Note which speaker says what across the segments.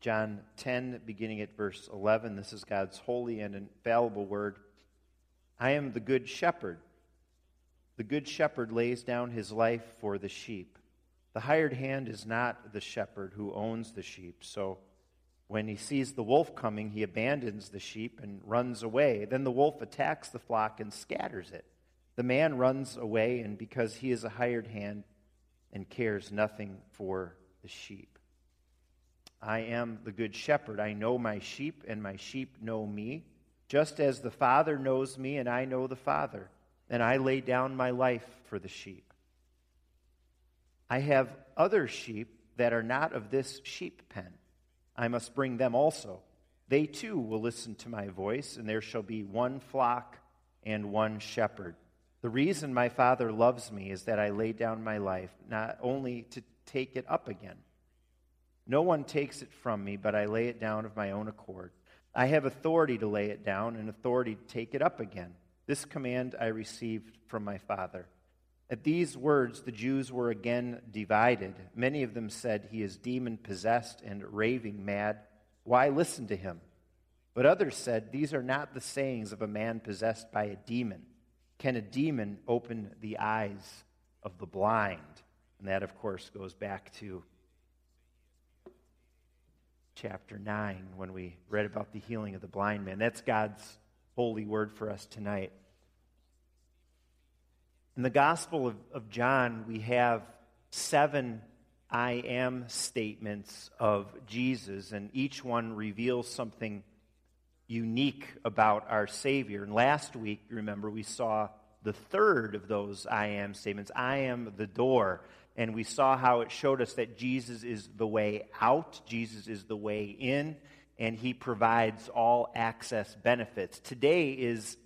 Speaker 1: John 10, beginning at verse 11. This is God's holy and infallible word. I am the good shepherd. The good shepherd lays down his life for the sheep. The hired hand is not the shepherd who owns the sheep. So when he sees the wolf coming, he abandons the sheep and runs away. Then the wolf attacks the flock and scatters it. The man runs away, and because he is a hired hand and cares nothing for the sheep. I am the good shepherd. I know my sheep, and my sheep know me, just as the Father knows me, and I know the Father, and I lay down my life for the sheep. I have other sheep that are not of this sheep pen. I must bring them also. They too will listen to my voice, and there shall be one flock and one shepherd. The reason my Father loves me is that I lay down my life, not only to take it up again. No one takes it from me, but I lay it down of my own accord. I have authority to lay it down and authority to take it up again. This command I received from my Father. At these words, the Jews were again divided. Many of them said, He is demon possessed and raving mad. Why listen to him? But others said, These are not the sayings of a man possessed by a demon. Can a demon open the eyes of the blind? And that, of course, goes back to chapter 9 when we read about the healing of the blind man. That's God's holy word for us tonight. In the Gospel of, of John, we have seven I am statements of Jesus, and each one reveals something unique about our Savior. And last week, remember, we saw the third of those I am statements I am the door and we saw how it showed us that Jesus is the way out, Jesus is the way in, and he provides all access benefits. Today is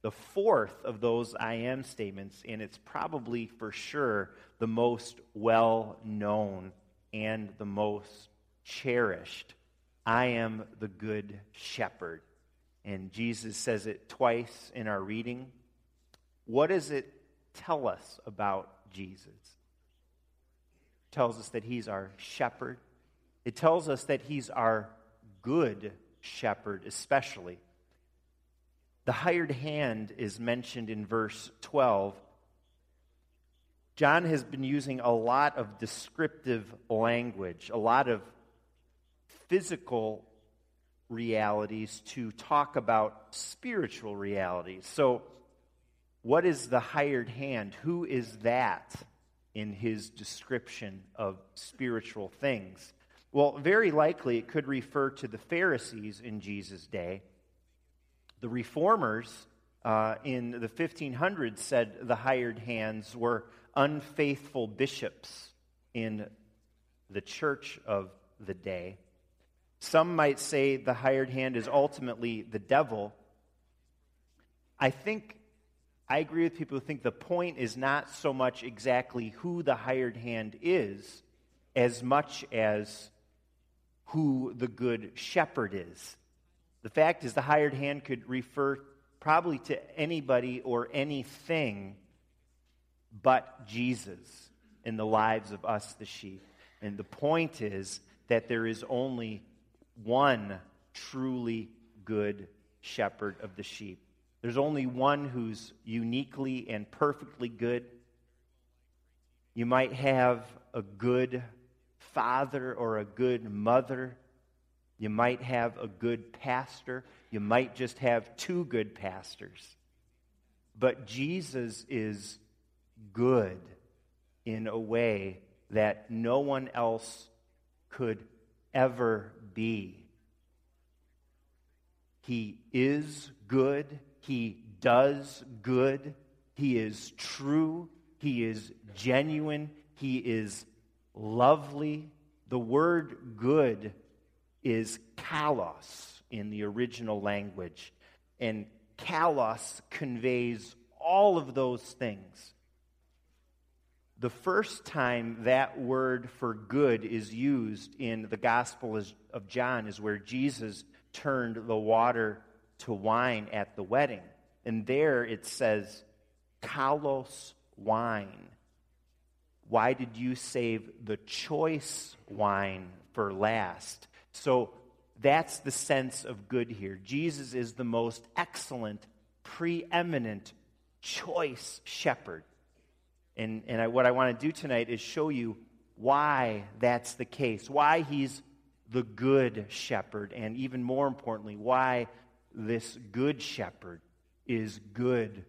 Speaker 1: the fourth of those I am statements, and it's probably for sure the most well known and the most cherished. I am the good shepherd. And Jesus says it twice in our reading. What does it tell us about Jesus? Tells us that he's our shepherd. It tells us that he's our good shepherd, especially. The hired hand is mentioned in verse 12. John has been using a lot of descriptive language, a lot of physical realities to talk about spiritual realities. So, what is the hired hand? Who is that? In his description of spiritual things? Well, very likely it could refer to the Pharisees in Jesus' day. The reformers uh, in the 1500s said the hired hands were unfaithful bishops in the church of the day. Some might say the hired hand is ultimately the devil. I think I agree with people who think the point is not so much exactly who the hired hand is, as much as who the good shepherd is. The fact is, the hired hand could refer probably to anybody or anything but Jesus in the lives of us, the sheep. And the point is that there is only one truly good shepherd of the sheep. There's only one who's uniquely and perfectly good. You might have a good father or a good mother. You might have a good pastor. You might just have two good pastors. But Jesus is good in a way that no one else could ever be. He is good. He does good. He is true. He is genuine. He is lovely. The word good is kalos in the original language. And kalos conveys all of those things. The first time that word for good is used in the Gospel of John is where Jesus turned the water to wine at the wedding. And there it says, kalos wine. Why did you save the choice wine for last? So that's the sense of good here. Jesus is the most excellent, preeminent, choice shepherd. And, and I, what I want to do tonight is show you why that's the case, why he's the good shepherd, and even more importantly, why this good shepherd is good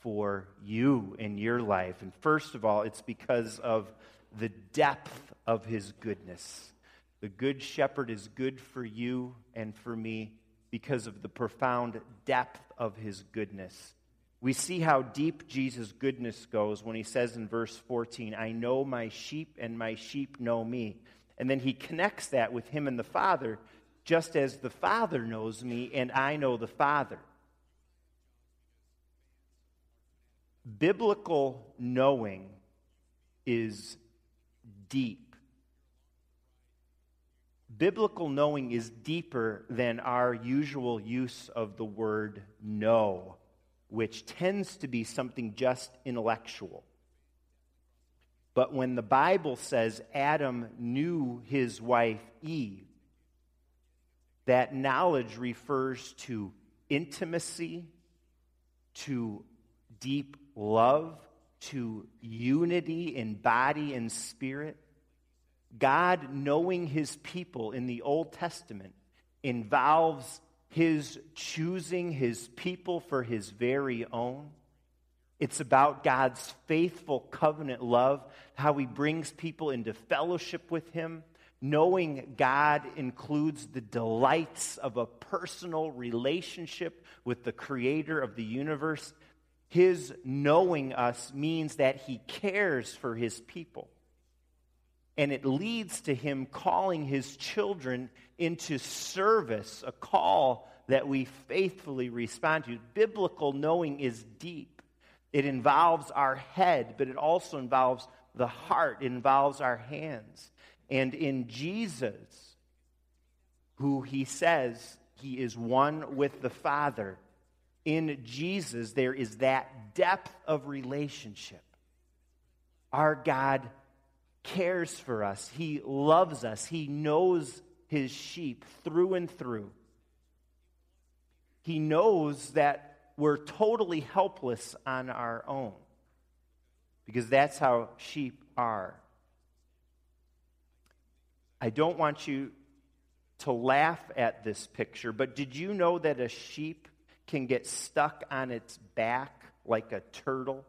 Speaker 1: for you in your life. And first of all, it's because of the depth of his goodness. The good shepherd is good for you and for me because of the profound depth of his goodness. We see how deep Jesus' goodness goes when he says in verse 14, I know my sheep and my sheep know me. And then he connects that with him and the Father, just as the Father knows me and I know the Father. Biblical knowing is deep. Biblical knowing is deeper than our usual use of the word know, which tends to be something just intellectual. But when the Bible says Adam knew his wife Eve, that knowledge refers to intimacy, to deep love, to unity in body and spirit. God knowing his people in the Old Testament involves his choosing his people for his very own. It's about God's faithful covenant love, how he brings people into fellowship with him. Knowing God includes the delights of a personal relationship with the creator of the universe his knowing us means that he cares for his people. And it leads to him calling his children into service, a call that we faithfully respond to. Biblical knowing is deep. It involves our head, but it also involves the heart, it involves our hands. And in Jesus, who he says he is one with the Father, in Jesus, there is that depth of relationship. Our God cares for us, He loves us, He knows His sheep through and through. He knows that we're totally helpless on our own because that's how sheep are. I don't want you to laugh at this picture, but did you know that a sheep can get stuck on its back like a turtle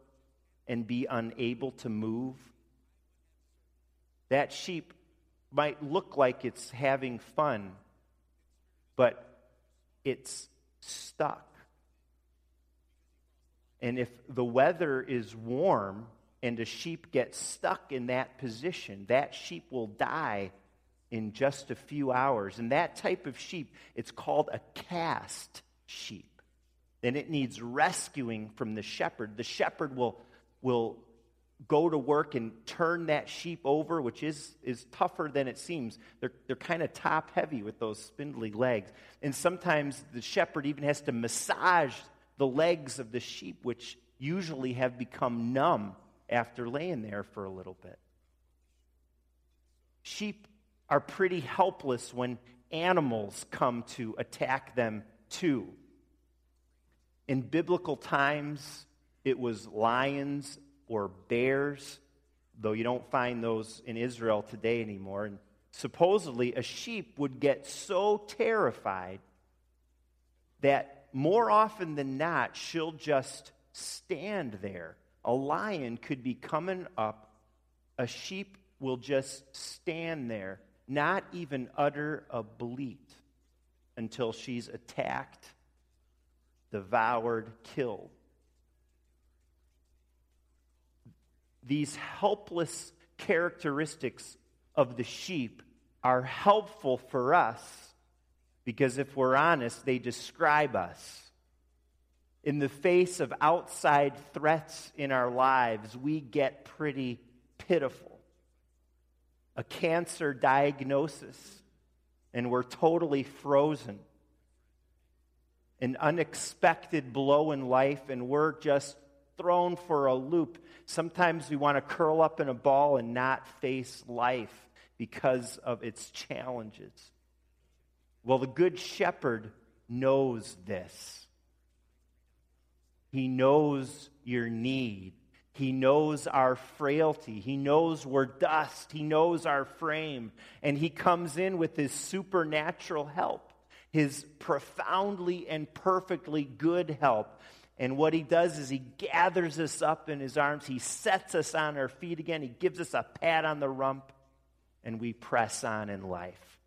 Speaker 1: and be unable to move. That sheep might look like it's having fun, but it's stuck. And if the weather is warm and a sheep gets stuck in that position, that sheep will die in just a few hours. And that type of sheep, it's called a cast sheep And it needs rescuing from the shepherd. The shepherd will, will go to work and turn that sheep over, which is, is tougher than it seems. They're, they're kind of top heavy with those spindly legs. And sometimes the shepherd even has to massage the legs of the sheep, which usually have become numb after laying there for a little bit. Sheep are pretty helpless when animals come to attack them too. In biblical times, it was lions or bears, though you don't find those in Israel today anymore. And supposedly, a sheep would get so terrified that more often than not, she'll just stand there. A lion could be coming up, a sheep will just stand there, not even utter a bleat until she's attacked devoured, killed. These helpless characteristics of the sheep are helpful for us because if we're honest, they describe us. In the face of outside threats in our lives, we get pretty pitiful. A cancer diagnosis, and we're totally frozen an unexpected blow in life and we're just thrown for a loop. Sometimes we want to curl up in a ball and not face life because of its challenges. Well, the Good Shepherd knows this. He knows your need. He knows our frailty. He knows we're dust. He knows our frame. And He comes in with His supernatural help, His profoundly and perfectly good help. And what He does is He gathers us up in His arms. He sets us on our feet again. He gives us a pat on the rump, and we press on in life.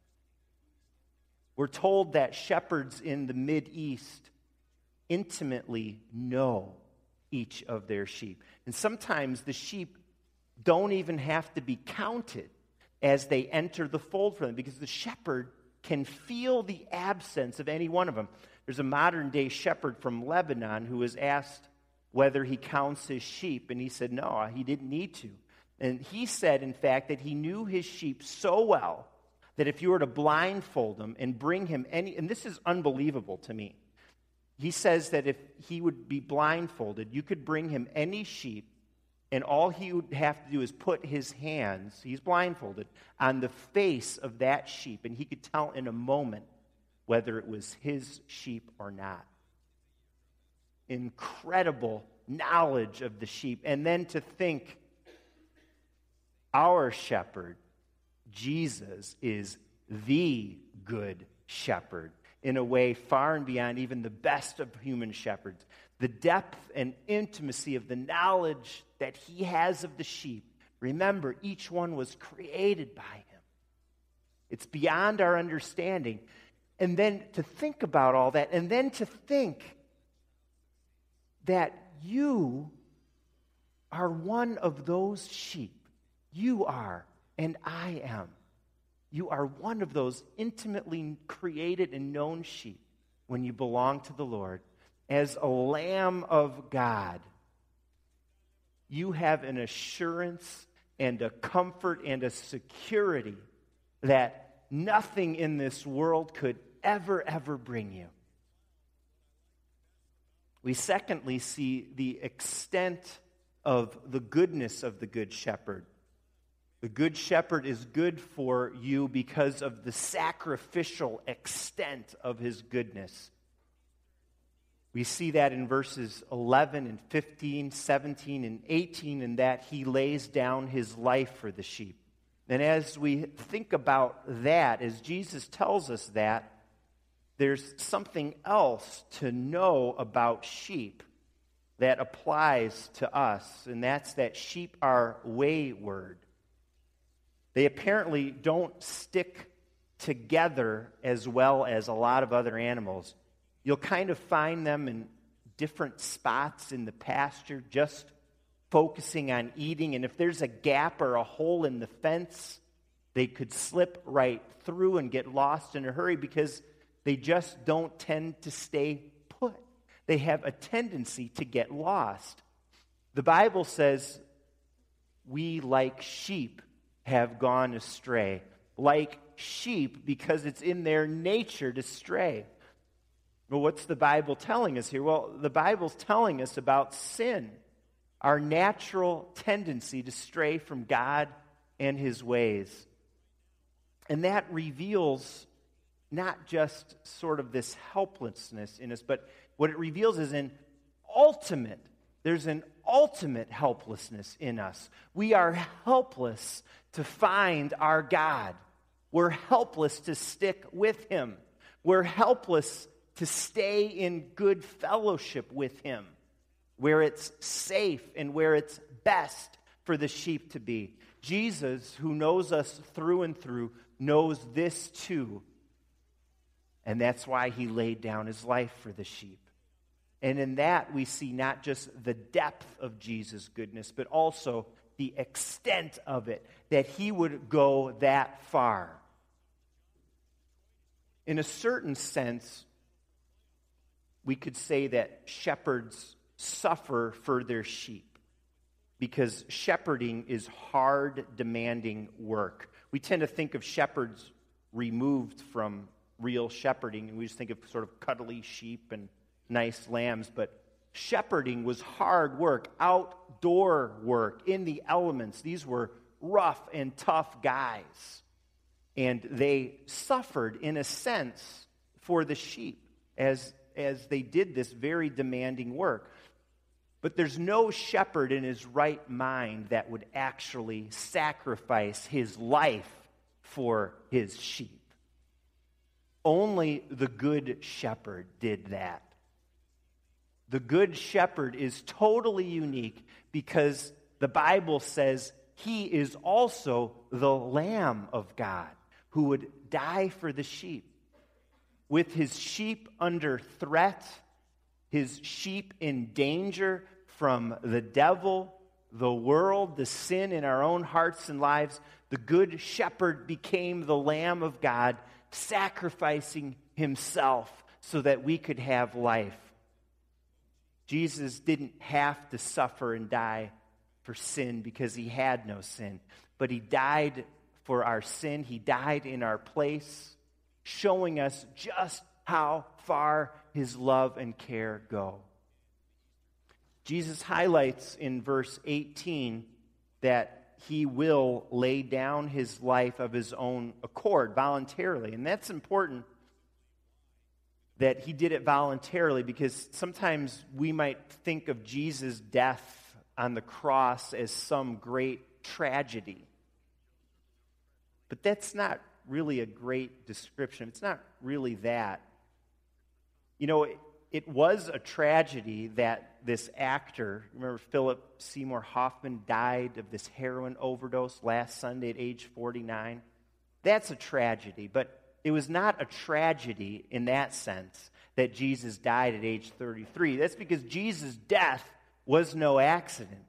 Speaker 1: We're told that shepherds in the Mid East intimately know each of their sheep. And sometimes the sheep don't even have to be counted as they enter the fold for them because the shepherd can feel the absence of any one of them. There's a modern day shepherd from Lebanon who was asked whether he counts his sheep, and he said no, he didn't need to. And he said, in fact, that he knew his sheep so well that if you were to blindfold him and bring him any, and this is unbelievable to me. He says that if he would be blindfolded, you could bring him any sheep, and all he would have to do is put his hands, he's blindfolded, on the face of that sheep, and he could tell in a moment whether it was his sheep or not. Incredible knowledge of the sheep. And then to think our shepherd Jesus is the good shepherd in a way far and beyond even the best of human shepherds. The depth and intimacy of the knowledge that he has of the sheep. Remember, each one was created by him. It's beyond our understanding. And then to think about all that, and then to think that you are one of those sheep. You are and I am. You are one of those intimately created and known sheep when you belong to the Lord. As a lamb of God, you have an assurance and a comfort and a security that nothing in this world could ever, ever bring you. We secondly see the extent of the goodness of the Good Shepherd. The Good Shepherd is good for you because of the sacrificial extent of his goodness. We see that in verses 11 and 15, 17 and 18, in that he lays down his life for the sheep. And as we think about that, as Jesus tells us that, there's something else to know about sheep that applies to us, and that's that sheep are wayward. They apparently don't stick together as well as a lot of other animals. You'll kind of find them in different spots in the pasture, just focusing on eating. And if there's a gap or a hole in the fence, they could slip right through and get lost in a hurry because they just don't tend to stay put. They have a tendency to get lost. The Bible says we, like sheep, have gone astray, like sheep, because it's in their nature to stray. Well, what's the Bible telling us here? Well, the Bible's telling us about sin, our natural tendency to stray from God and his ways. And that reveals not just sort of this helplessness in us, but what it reveals is an ultimate, there's an ultimate helplessness in us. We are helpless to find our God. We're helpless to stick with Him. We're helpless to stay in good fellowship with Him, where it's safe and where it's best for the sheep to be. Jesus, who knows us through and through, knows this too. And that's why He laid down His life for the sheep. And in that, we see not just the depth of Jesus' goodness, but also the extent of it, that he would go that far. In a certain sense, we could say that shepherds suffer for their sheep because shepherding is hard, demanding work. We tend to think of shepherds removed from real shepherding, and we just think of sort of cuddly sheep and nice lambs, but shepherding was hard work, outdoor work in the elements. These were rough and tough guys. And they suffered, in a sense, for the sheep as, as they did this very demanding work. But there's no shepherd in his right mind that would actually sacrifice his life for his sheep. Only the good shepherd did that. The good shepherd is totally unique because the Bible says he is also the Lamb of God who would die for the sheep. With his sheep under threat, his sheep in danger from the devil, the world, the sin in our own hearts and lives, the good shepherd became the Lamb of God, sacrificing himself so that we could have life. Jesus didn't have to suffer and die for sin because he had no sin, but he died for our sin. He died in our place, showing us just how far his love and care go. Jesus highlights in verse 18 that he will lay down his life of his own accord voluntarily. And that's important that he did it voluntarily because sometimes we might think of Jesus' death on the cross as some great tragedy. But that's not really a great description. It's not really that. You know, it, it was a tragedy that this actor, remember Philip Seymour Hoffman, died of this heroin overdose last Sunday at age 49? That's a tragedy, but it was not a tragedy in that sense that Jesus died at age 33. That's because Jesus' death was no accident.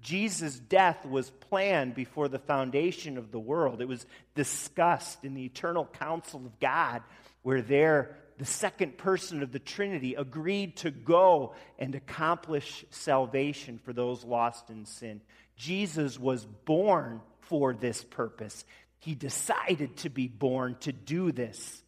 Speaker 1: Jesus' death was planned before the foundation of the world. It was discussed in the eternal council of God, where there, the second person of the Trinity agreed to go and accomplish salvation for those lost in sin. Jesus was born for this purpose. He decided to be born to do this.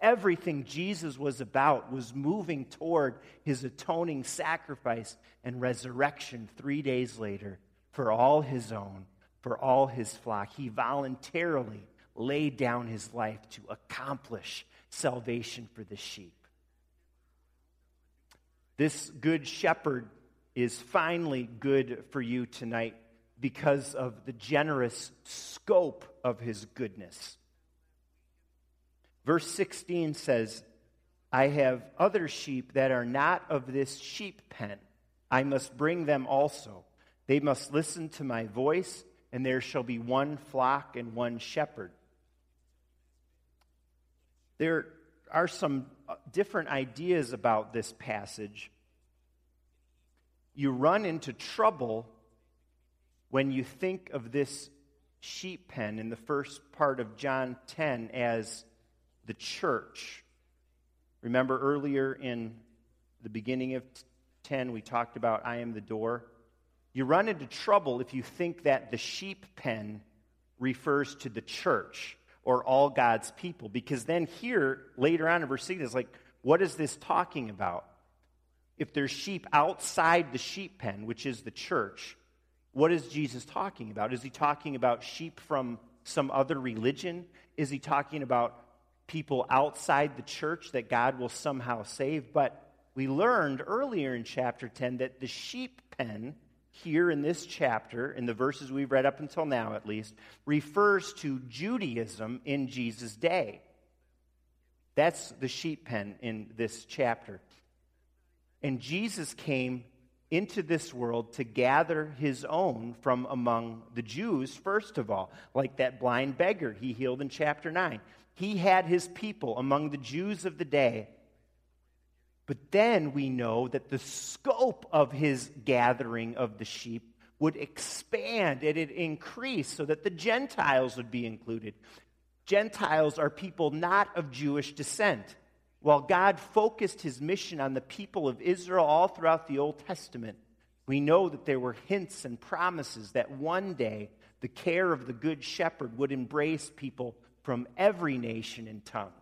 Speaker 1: Everything Jesus was about was moving toward his atoning sacrifice and resurrection three days later for all his own, for all his flock. He voluntarily laid down his life to accomplish salvation for the sheep. This good shepherd is finally good for you tonight because of the generous scope of his goodness. Verse 16 says, I have other sheep that are not of this sheep pen. I must bring them also. They must listen to my voice, and there shall be one flock and one shepherd. There are some uh, different ideas about this passage. You run into trouble when you think of this sheep pen in the first part of John 10 as the church. Remember earlier in the beginning of 10, we talked about I am the door. You run into trouble if you think that the sheep pen refers to the church or all God's people, because then here, later on in verse 6, it's like, what is this talking about? If there's sheep outside the sheep pen, which is the church, what is Jesus talking about? Is he talking about sheep from some other religion? Is he talking about people outside the church that God will somehow save. But we learned earlier in chapter 10 that the sheep pen, here in this chapter, in the verses we've read up until now at least, refers to Judaism in Jesus' day. That's the sheep pen in this chapter. And Jesus came into this world to gather his own from among the Jews, first of all, like that blind beggar he healed in chapter 9 he had his people among the Jews of the day. But then we know that the scope of his gathering of the sheep would expand and it increase so that the Gentiles would be included. Gentiles are people not of Jewish descent. While God focused his mission on the people of Israel all throughout the Old Testament, we know that there were hints and promises that one day the care of the Good Shepherd would embrace people from every nation and tongue.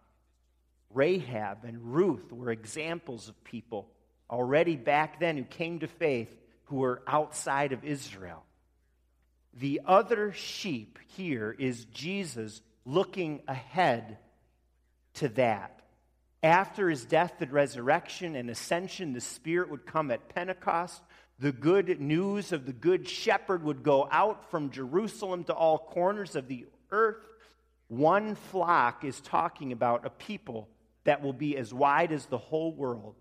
Speaker 1: Rahab and Ruth were examples of people already back then who came to faith who were outside of Israel. The other sheep here is Jesus' looking ahead to that. After his death and resurrection and ascension, the Spirit would come at Pentecost. The good news of the Good Shepherd would go out from Jerusalem to all corners of the earth. One flock is talking about a people that will be as wide as the whole world.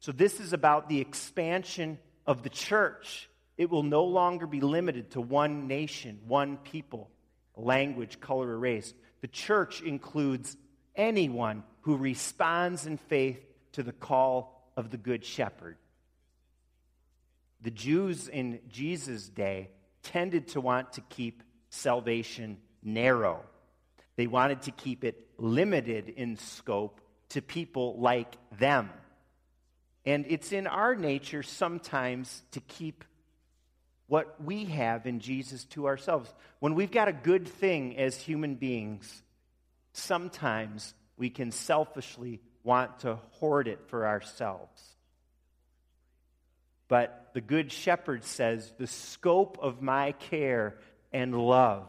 Speaker 1: So, this is about the expansion of the church. It will no longer be limited to one nation, one people, language, color, or race. The church includes anyone who responds in faith to the call of the Good Shepherd. The Jews in Jesus' day tended to want to keep salvation narrow. They wanted to keep it limited in scope to people like them. And it's in our nature sometimes to keep what we have in Jesus to ourselves. When we've got a good thing as human beings, sometimes we can selfishly want to hoard it for ourselves. But the Good Shepherd says the scope of my care and love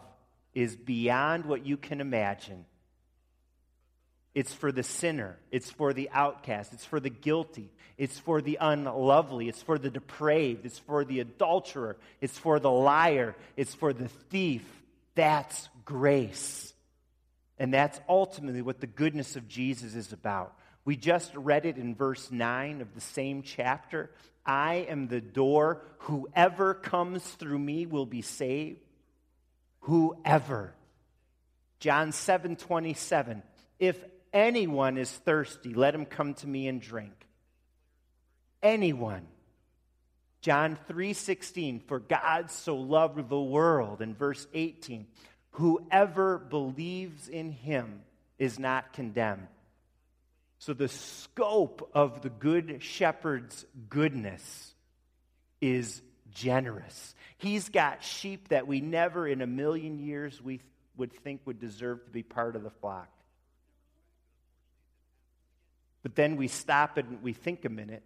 Speaker 1: is beyond what you can imagine. It's for the sinner. It's for the outcast. It's for the guilty. It's for the unlovely. It's for the depraved. It's for the adulterer. It's for the liar. It's for the thief. That's grace. And that's ultimately what the goodness of Jesus is about. We just read it in verse 9 of the same chapter. I am the door. Whoever comes through me will be saved. Whoever. John 7 27. If anyone is thirsty, let him come to me and drink. Anyone. John 3:16 for God so loved the world in verse 18 whoever believes in him is not condemned. So the scope of the good shepherd's goodness is generous. He's got sheep that we never in a million years we would think would deserve to be part of the flock. But then we stop and we think a minute.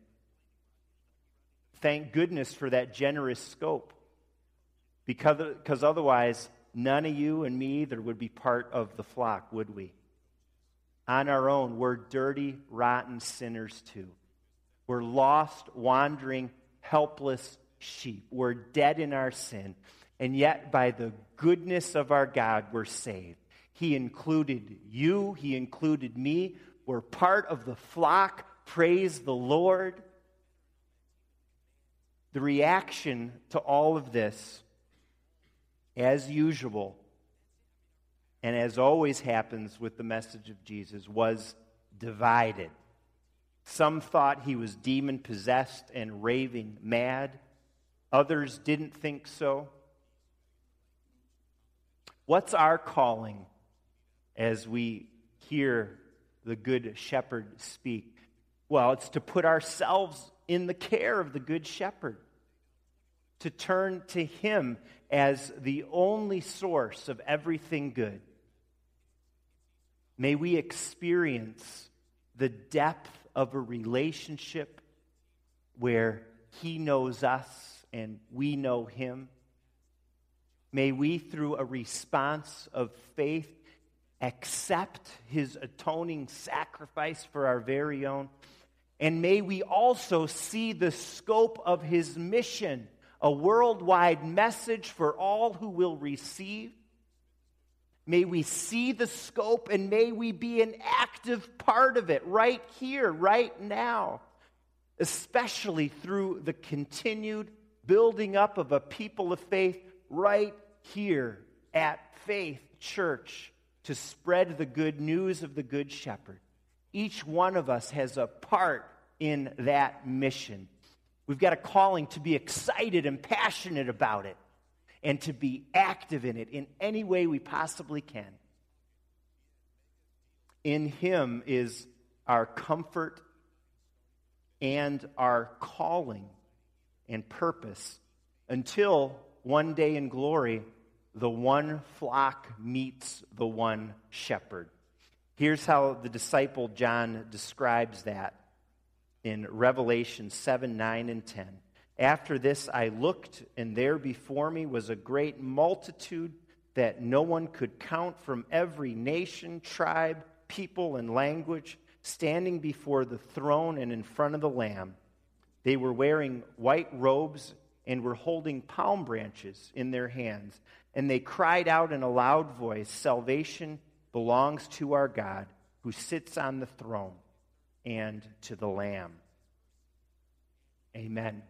Speaker 1: Thank goodness for that generous scope. Because, because otherwise, none of you and me either would be part of the flock, would we? On our own, we're dirty, rotten sinners too. We're lost, wandering, helpless sheep. We're dead in our sin. And yet, by the goodness of our God, we're saved. He included you, He included me. We're part of the flock. Praise the Lord. The reaction to all of this, as usual, and as always happens with the message of Jesus, was divided. Some thought he was demon possessed and raving mad. Others didn't think so. What's our calling as we hear the Good Shepherd speak? Well, it's to put ourselves in the care of the Good Shepherd, to turn to Him as the only source of everything good. May we experience the depth of a relationship where He knows us and we know Him. May we, through a response of faith, accept His atoning sacrifice for our very own. And may we also see the scope of His mission, a worldwide message for all who will receive. May we see the scope and may we be an active part of it right here, right now, especially through the continued building up of a people of faith right here at Faith Church to spread the good news of the Good Shepherd. Each one of us has a part in that mission. We've got a calling to be excited and passionate about it and to be active in it in any way we possibly can. In Him is our comfort and our calling and purpose until one day in glory, the one flock meets the one shepherd. Here's how the disciple John describes that in Revelation 7 9 and 10. After this, I looked, and there before me was a great multitude that no one could count from every nation, tribe, people, and language standing before the throne and in front of the Lamb. They were wearing white robes and were holding palm branches in their hands. And they cried out in a loud voice Salvation belongs to our God who sits on the throne and to the Lamb. Amen.